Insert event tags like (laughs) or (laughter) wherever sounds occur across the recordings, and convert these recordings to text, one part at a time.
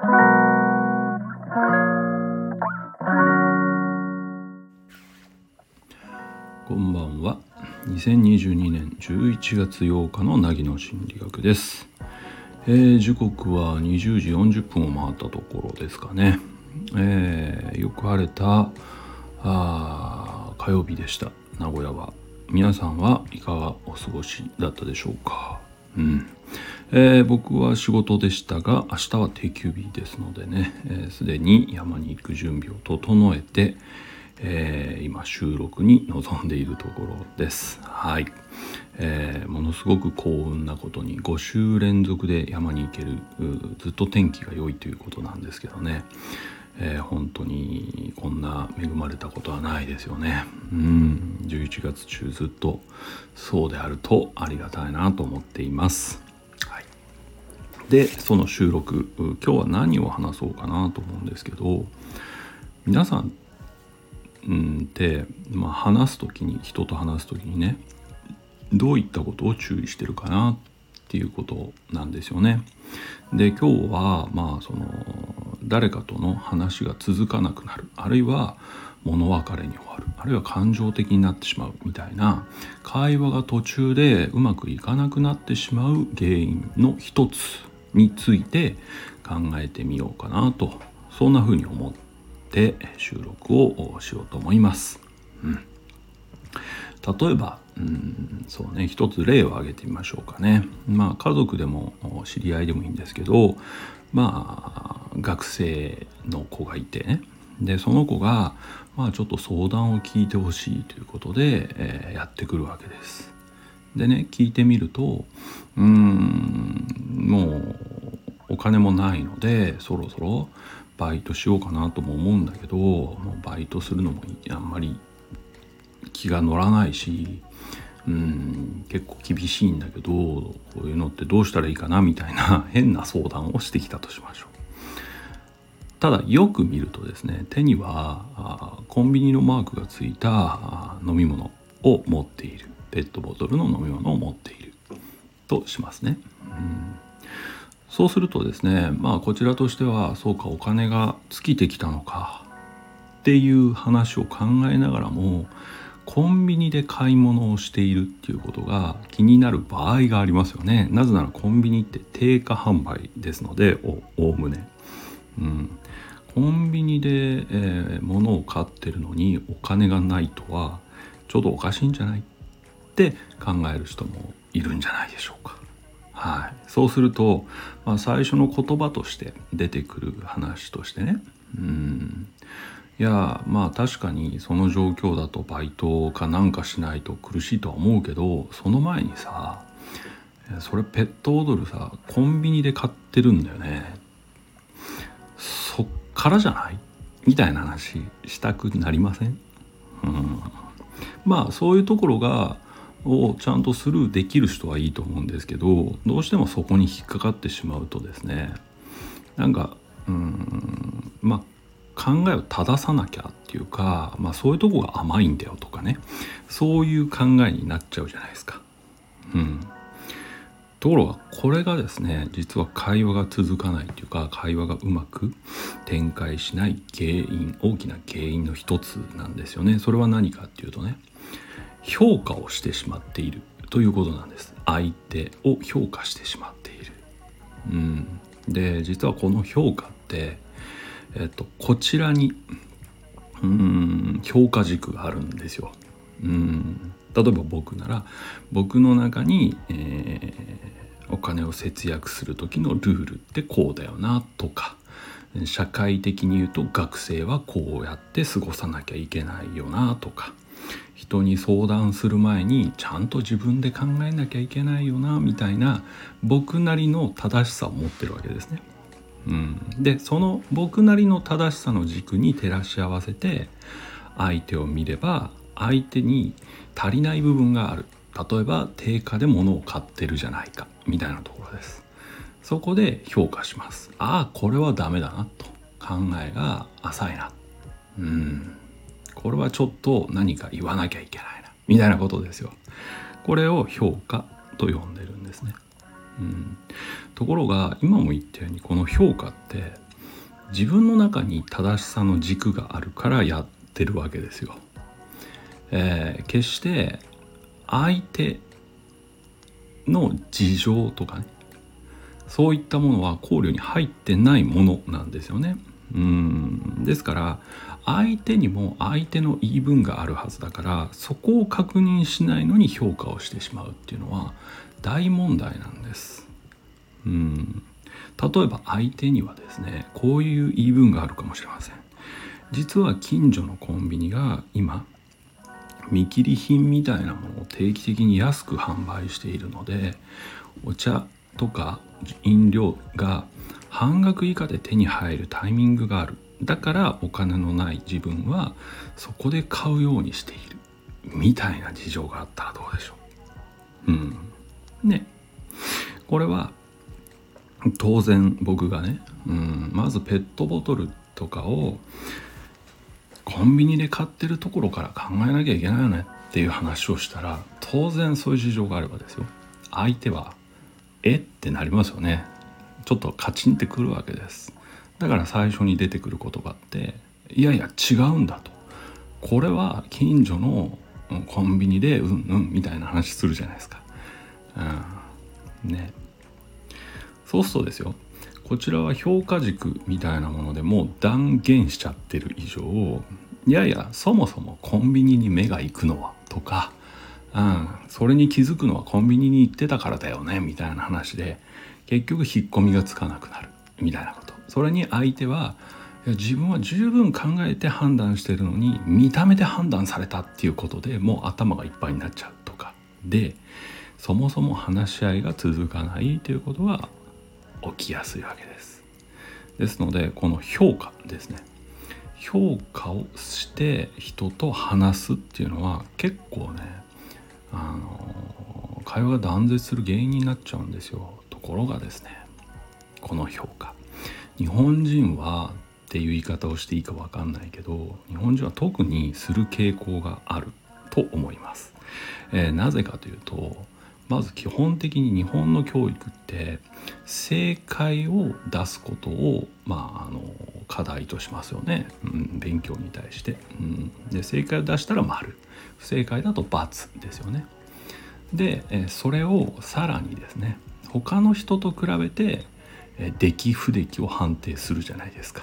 こんばんは。2022年11月8日のなぎの心理学です、えー時刻は20時40分を回ったところですかね、えーよく晴れたあ火曜日でした。名古屋は。皆さんはいかがお過ごしだったでしょうか。うん。えー僕は仕事でしたが明日は定休日ですのでねすで、えーに山に行く準備を整えて、えー今収録に臨んでいるところです。はい、えーものすごく幸運なことに5週連続で山に行けるずっと天気が良いということなんですけどね。えー本当にこんな恵まれたことはないですよね。うん。11月中ずっとそうであるとありがたいなと思っています。でその収録今日は何を話そうかなと思うんですけど皆さんうんって、まあ、話す時に人と話す時にねどういったことを注意してるかなっていうことなんですよね。で今日はまあその誰かとの話が続かなくなる。あるいは物別れに終わる。あるいは感情的になってしまうみたいな会話が途中でうまくいかなくなってしまう原因の一つ。について考えてみようかなとそんな風に思って収録をしようと思います。うん。例えばうんそうね一つ例を挙げてみましょうかね。まあ家族でも知り合いでもいいんですけどまあ学生の子がいてね。でその子がまあちょっと相談を聞いてほしいということで、えーやってくるわけです。でね聞いてみるとうん。もうお金もないのでそろそろバイトしようかなとも思うんだけどもうバイトするのもあんまり気が乗らないしうん結構厳しいんだけどこういうのってどうしたらいいかなみたいな (laughs) 変な相談をしてきたとしましょう。ただよく見るとですね手にはコンビニのマークがついた飲み物を持っている。ペットボトルの飲み物を持っている。としますね。うん。そうするとですねまあこちらとしてはそうかお金が尽きてきたのかっていう話を考えながらもコンビニで買い物をしているっていうことが気になる場合がありますよね。なぜならコンビニって定価販売ですのでおおおむね、うん、コンビニで、えー物を買ってるのにお金がないとはちょっとおかしいんじゃない？っって考える人もいるんじゃないでしょうか。はい、そうすると、まあ、最初の言葉として出てくる話としてね。うん。いやまあ確かにその状況だとバイトかなんかしないと苦しいとは思うけどその前にさそれペットボトルさコンビニで買ってるんだよね。そっからじゃない？みたいな話したくなりません、うん、まあそういうところがをちゃんとスルーできる人はいいと思うんですけどどうしてもそこに引っかかってしまうとですねなんかうんまあ考えを正さなきゃっていうか、まあ、そういうとこが甘いんだよとかねそういう考えになっちゃうじゃないですか。うん、ところがこれがですね実は会話が続かないっていうか会話がうまく展開しない原因大きな原因の一つなんですよね。それは何かっていうとね評価をしてしまっているということなんです。相手を評価してしまっている。うん、で実はこの評価ってえっと、こちらにうん評価軸があるんですよ。うん例えば僕なら僕の中に、えーお金を節約する時のルールってこうだよなとか社会的に言うと学生はこうやって過ごさなきゃいけないよなとか人に相談する前にちゃんと自分で考えなきゃいけないよなみたいな僕なりの正しさを持ってるわけですね。うん、でその僕なりの正しさの軸に照らし合わせて相手を見れば相手に足りない部分がある。例えば定価で物を買ってるじゃないかみたいなところです。そこで評価します。ああこれはダメだなと。考えが浅いな。うん。これはちょっと何か言わなきゃいけないなみたいなことですよこれを評価と呼んでるんですねうん、ところが今も言ったようにこの評価って自分の中に正しさの軸があるからやってるわけですよ。えー、決して相手の事情とかねそういったものは考慮に入ってないものなんですよね。うんですから相手にも相手の言い分があるはずだからそこを確認しないのに評価をしてしまうっていうのは大問題なんです。うん例えば相手にはですねこういう言い分があるかもしれません。実は近所のコンビニが今見切り品みたいなものを定期的に安く販売しているのでお茶とか飲料が半額以下で手に入るタイミングがあるだからお金のない自分はそこで買うようにしているみたいな事情があったらどうでしょう。うん。ね。これは当然僕がね、うん、まずペットボトルとかをコンビニで買ってるところから考えなきゃいけないよねっていう話をしたら当然そういう事情があればですよ。相手はえ？ってなりますよね。ちょっとカチンってくるわけです。だから最初に出てくる言葉っていやいや違うんだと。これは近所のコンビニでうんうんみたいな話するじゃないですか。うんね。そうするとですよこちらは評価軸みたいなものでもう断言しちゃってる以上いやいやそもそもコンビニに目が行くのはとか、うん、それに気づくのはコンビニに行ってたからだよねみたいな話で結局引っ込みがつかなくなるみたいなこと。それに相手はいや自分は十分考えて判断してるのに見た目で判断されたっていうことでもう頭がいっぱいになっちゃうとかでそもそも話し合いが続かないということが起きやすいわけです。ですのでこの評価ですね。評価をして人と話すっていうのは結構ねあの会話が断絶する原因になっちゃうんですよ。ところがですねこの評日本人はっていう言い方をしていいか分かんないけど日本人は特にする傾向があると思います、えー、なぜかというとまず基本的に日本の教育って正解を出すことを、まあ、あの課題としますよね、うん、勉強に対して、うん、で正解を出したら丸。不正解だと×ですよね。でそれをさらにですね他の人と比べて出来不出来を判定するじゃないですか。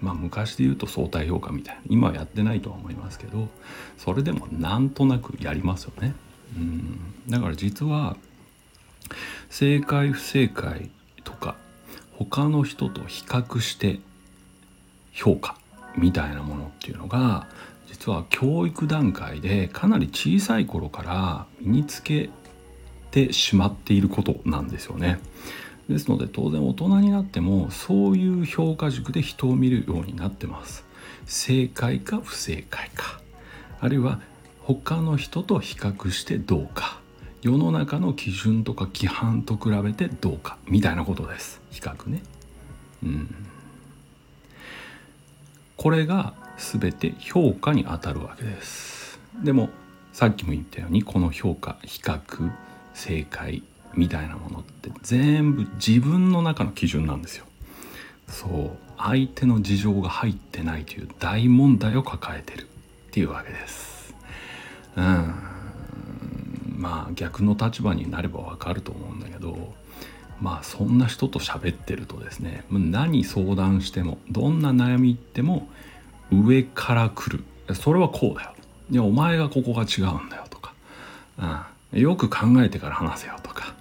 まあ昔で言うと相対評価みたいな。今はやってないとは思いますけどそれでもなんとなくやりますよね。うん。だから実は正解不正解とか他の人と比較して評価みたいなものっていうのが実は教育段階でかなり小さい頃から身につけてしまっていることなんですよね。ですので当然大人になってもそういう評価軸で人を見るようになってます。正解か不正解か。あるいは他の人と比較してどうか。世の中の基準とか規範と比べてどうか。みたいなことです。比較ね。うん。これが全て評価にあたるわけです。でもさっきも言ったようにこの評価比較正解みたいなものって全部自分の中の基準なんですよ。そう。相手の事情が入ってないという大問題を抱えてるっていうわけです。うん。まあ逆の立場になればわかると思うんだけどまあそんな人と喋ってるとですね何相談してもどんな悩み言っても上から来る。それはこうだよ。いやお前がここが違うんだよとか、うん、よく考えてから話せよとか、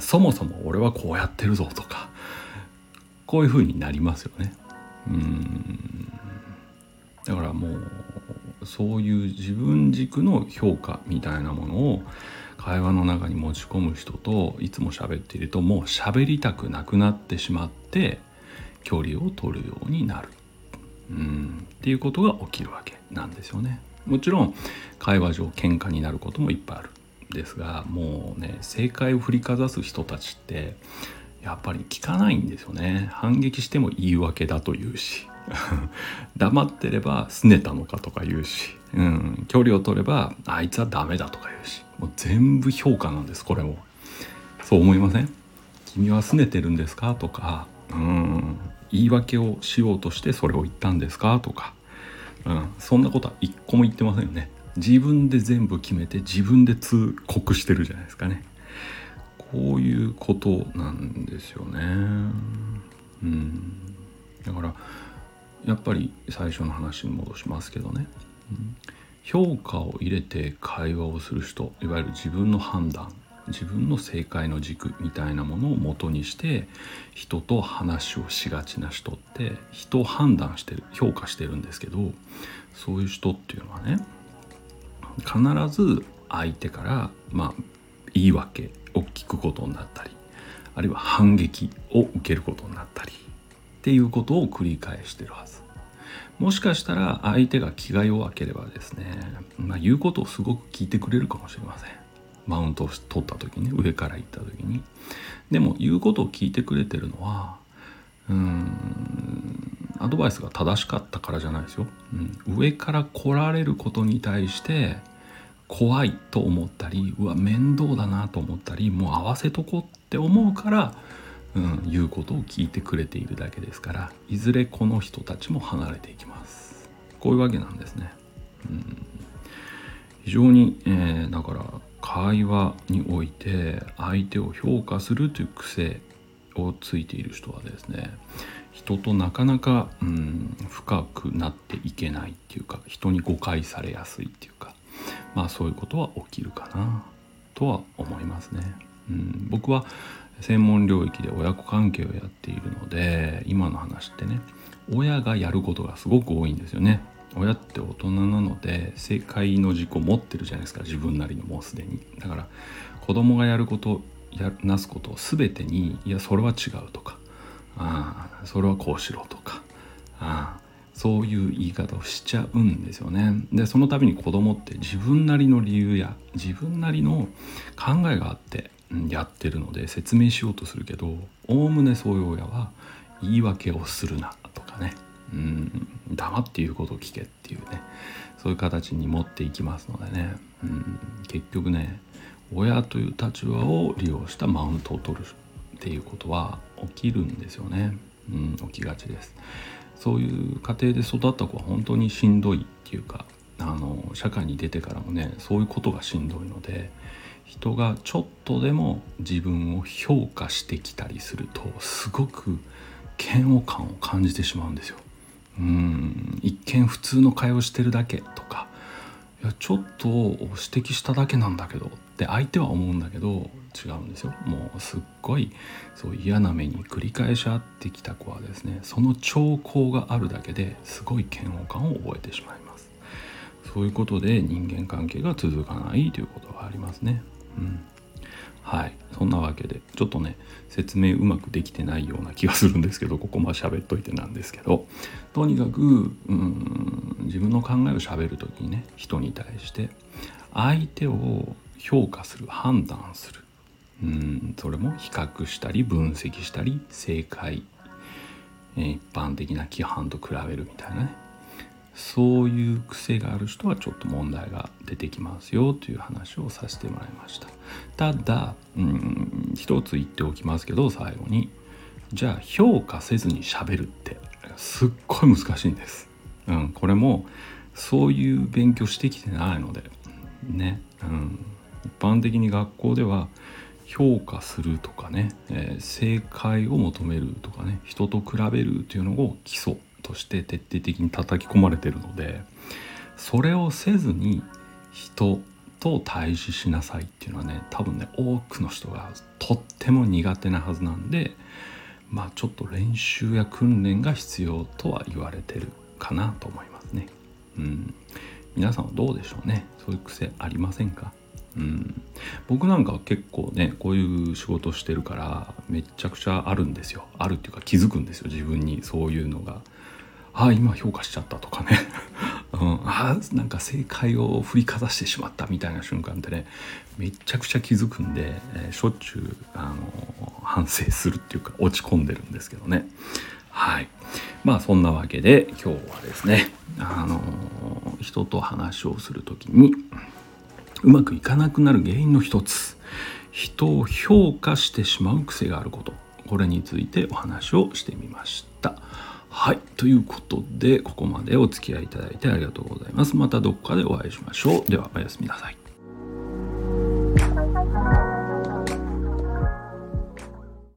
そもそも俺はこうやってるぞとかこういう風になりますよね。うん。だからもうそういう自分軸の評価みたいなものを会話の中に持ち込む人といつも喋っているともう喋りたくなくなってしまって距離を取るようになる。うん。っていうことが起きるわけなんですよね。もちろん会話上喧嘩になることもいっぱいある。ですがもうね正解を振りかざす人たちってやっぱり聞かないんですよね。反撃しても言い訳だと言うし。(laughs) 黙ってれば拗ねたのかとか言うし、うん、距離を取ればあいつはダメだとか言うし。もう全部評価なんですこれも。そう思いません？君は拗ねてるんですか？とか。うん。言い訳をしようとしてそれを言ったんですか？とか、うん、そんなことは一個も言ってませんよね。自分で全部決めて自分で通告してるじゃないですかね。こういうことなんですよね。うん。だからやっぱり最初の話に戻しますけどね、うん、評価を入れて会話をする人いわゆる自分の判断自分の正解の軸みたいなものを元にして人と話をしがちな人って人を判断してる評価してるんですけどそういう人っていうのはね必ず相手からまあ言い訳を聞くことになったりあるいは反撃を受けることになったりっていうことを繰り返してるはず。もしかしたら相手が気が弱ければですね、まあ、言うことをすごく聞いてくれるかもしれません。マウントを取った時に上から行った時に。でも言うことを聞いてくれてるのはうーんアドバイスが正しかったからじゃないですよ、うん、上から来られることに対して怖いと思ったりうわ面倒だなと思ったりもう合わせとこうって思うから、うん、言うことを聞いてくれているだけですからいずれこの人たちも離れていきます。こういうわけなんですね、うん、非常に、えー、だから会話において相手を評価するという癖をついている人はですね人となかなか、うん、深くなっていけないっていうか人に誤解されやすいっていうかまあそういうことは起きるかなとは思いますね。うん、僕は専門領域で親子関係をやっているので今の話ってね親がやることがすごく多いんですよね。親って大人なので正解の軸を持ってるじゃないですか自分なりのもうすでにだから子供がやることやなすことを全てにいやそれは違うとかあそれはこうしろとかあそういう言い方をしちゃうんですよね。でその度に子供って自分なりの理由や自分なりの考えがあってやってるので説明しようとするけどおおむねそういう親は言い訳をするなとかね。うん黙って言うことを聞けっていうね。そういう形に持っていきますのでね。うん結局ね親という立場を利用したマウントを取るっていうことは起きるんですよね、うん、起きがちですそういう家庭で育った子は本当にしんどいっていうかあの社会に出てからもねそういうことがしんどいので人がちょっとでも自分を評価してきたりするとすごく嫌悪感を感じてしまうんですよ。うん一見普通の会話してるだけとかいやちょっと指摘しただけなんだけどって相手は思うんだけど違うんですよ。もうすっごいそう嫌な目に繰り返し会ってきた子はですねその兆候があるだけですごい嫌悪感を覚えてしまいます。そういうことで人間関係が続かないということがありますね。うん。はい。そんなわけでちょっとね説明うまくできてないような気がするんですけどここまで喋っといてなんですけどとにかくうん自分の考えをしゃべる時にね人に対して相手を評価する判断する。うんそれも比較したり分析したり正解、え、一般的な規範と比べるみたいなね。そういう癖がある人はちょっと問題が出てきますよという話をさせてもらいました。ただうん一つ言っておきますけど最後にじゃあ評価せずにしゃべるってすっごい難しいんです、うん、これもそういう勉強してきてないのでね、うん、一般的に学校では評価するとかね、えー、正解を求めるとかね人と比べるというのを基礎として徹底的に叩き込まれてるのでそれをせずに人と対峙しなさいっていうのはね多分ね多くの人がとっても苦手なはずなんでまあちょっと練習や訓練が必要とは言われてるかなと思いますね。うん、皆さんはどうでしょうね。そういう癖ありませんか？うん、僕なんか結構ねこういう仕事してるからめちゃくちゃあるんですよ。あるっていうか気づくんですよ自分に。そういうのが。あ今評価しちゃったとかね、(laughs) うん、ああなんか正解を振りかざしてしまったみたいな瞬間ってねめちゃくちゃ気づくんで、えー、しょっちゅうあの反省するっていうか落ち込んでるんですけどね。はい。まあそんなわけで今日はですねあの人と話をする時にうまくいかなくなる原因の一つ人を評価してしまう癖があること。これについてお話をしてみました。はい。ということでここまでお付き合いいただいてありがとうございます。またどこかでお会いしましょう。ではおやすみなさい。